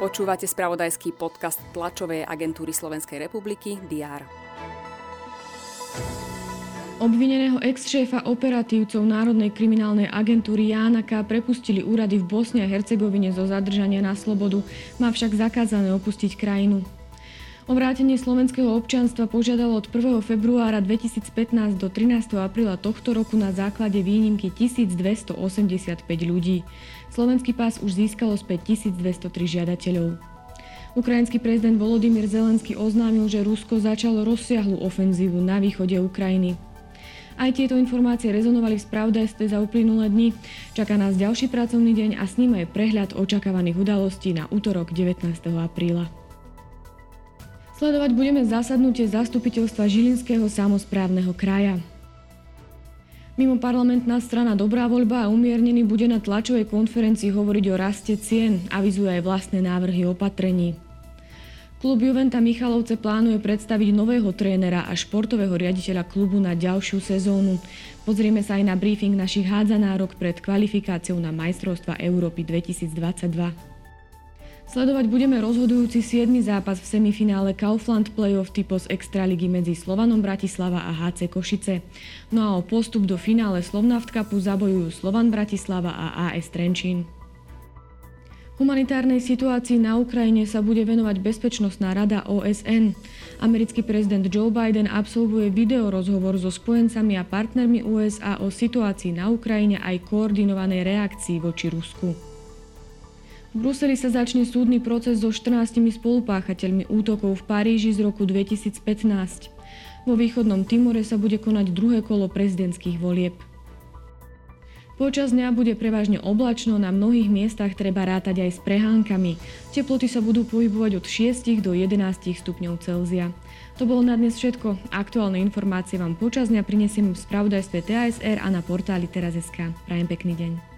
Počúvate spravodajský podcast tlačovej agentúry Slovenskej republiky DR. Obvineného ex-šéfa operatívcov Národnej kriminálnej agentúry Jána K. prepustili úrady v Bosne a Hercegovine zo zadržania na slobodu, má však zakázané opustiť krajinu. O vrátenie slovenského občianstva požiadalo od 1. februára 2015 do 13. apríla tohto roku na základe výnimky 1285 ľudí. Slovenský pás už získalo späť 1203 žiadateľov. Ukrajinský prezident Volodymyr Zelenský oznámil, že Rusko začalo rozsiahlu ofenzívu na východe Ukrajiny. Aj tieto informácie rezonovali v spravodajstve za uplynulé dni. Čaká nás ďalší pracovný deň a s ním aj prehľad očakávaných udalostí na útorok 19. apríla. Sledovať budeme zasadnutie zastupiteľstva Žilinského samozprávneho kraja. Mimo parlamentná strana Dobrá voľba a umiernený bude na tlačovej konferencii hovoriť o raste cien, avizuje aj vlastné návrhy opatrení. Klub Juventa Michalovce plánuje predstaviť nového trénera a športového riaditeľa klubu na ďalšiu sezónu. Pozrieme sa aj na briefing našich hádzanárok pred kvalifikáciou na majstrovstva Európy 2022. Sledovať budeme rozhodujúci 7. zápas v semifinále Kaufland Playoff typos Extraligy medzi Slovanom Bratislava a HC Košice. No a o postup do finále Slovnaft Cupu zabojujú Slovan Bratislava a AS Trenčín. Humanitárnej situácii na Ukrajine sa bude venovať Bezpečnostná rada OSN. Americký prezident Joe Biden absolvuje videorozhovor so spojencami a partnermi USA o situácii na Ukrajine aj koordinovanej reakcii voči Rusku. V Bruseli sa začne súdny proces so 14 spolupáchateľmi útokov v Paríži z roku 2015. Vo východnom Timore sa bude konať druhé kolo prezidentských volieb. Počas dňa bude prevažne oblačno, na mnohých miestach treba rátať aj s prehánkami. Teploty sa budú pohybovať od 6 do 11 stupňov Celzia. To bolo na dnes všetko. Aktuálne informácie vám počas dňa prinesiem v spravodajstve TASR a na portáli teraz.sk. Prajem pekný deň.